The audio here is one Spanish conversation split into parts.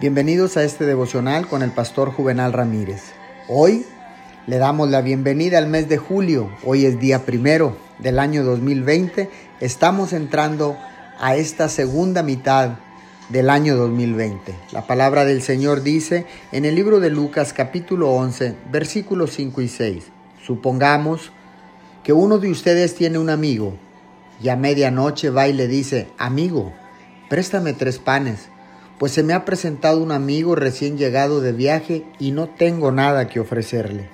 Bienvenidos a este devocional con el pastor Juvenal Ramírez. Hoy le damos la bienvenida al mes de julio. Hoy es día primero del año 2020. Estamos entrando a esta segunda mitad del año 2020. La palabra del Señor dice en el libro de Lucas capítulo 11 versículos 5 y 6. Supongamos que uno de ustedes tiene un amigo y a medianoche va y le dice, amigo, préstame tres panes pues se me ha presentado un amigo recién llegado de viaje y no tengo nada que ofrecerle.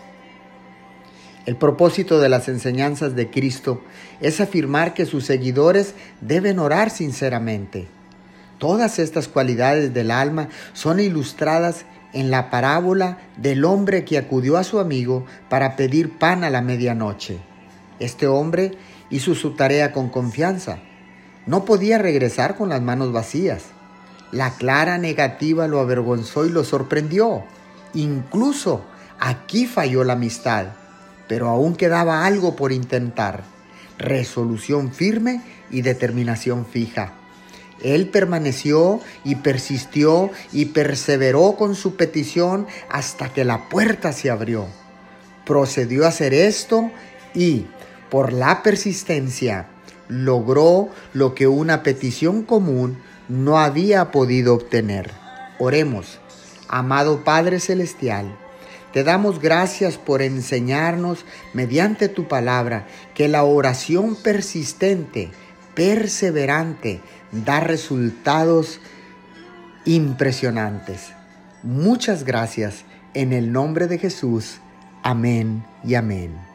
El propósito de las enseñanzas de Cristo es afirmar que sus seguidores deben orar sinceramente. Todas estas cualidades del alma son ilustradas en la parábola del hombre que acudió a su amigo para pedir pan a la medianoche. Este hombre hizo su tarea con confianza. No podía regresar con las manos vacías. La clara negativa lo avergonzó y lo sorprendió. Incluso aquí falló la amistad, pero aún quedaba algo por intentar. Resolución firme y determinación fija. Él permaneció y persistió y perseveró con su petición hasta que la puerta se abrió. Procedió a hacer esto y, por la persistencia, logró lo que una petición común no había podido obtener. Oremos, amado Padre Celestial, te damos gracias por enseñarnos mediante tu palabra que la oración persistente, perseverante, da resultados impresionantes. Muchas gracias en el nombre de Jesús. Amén y amén.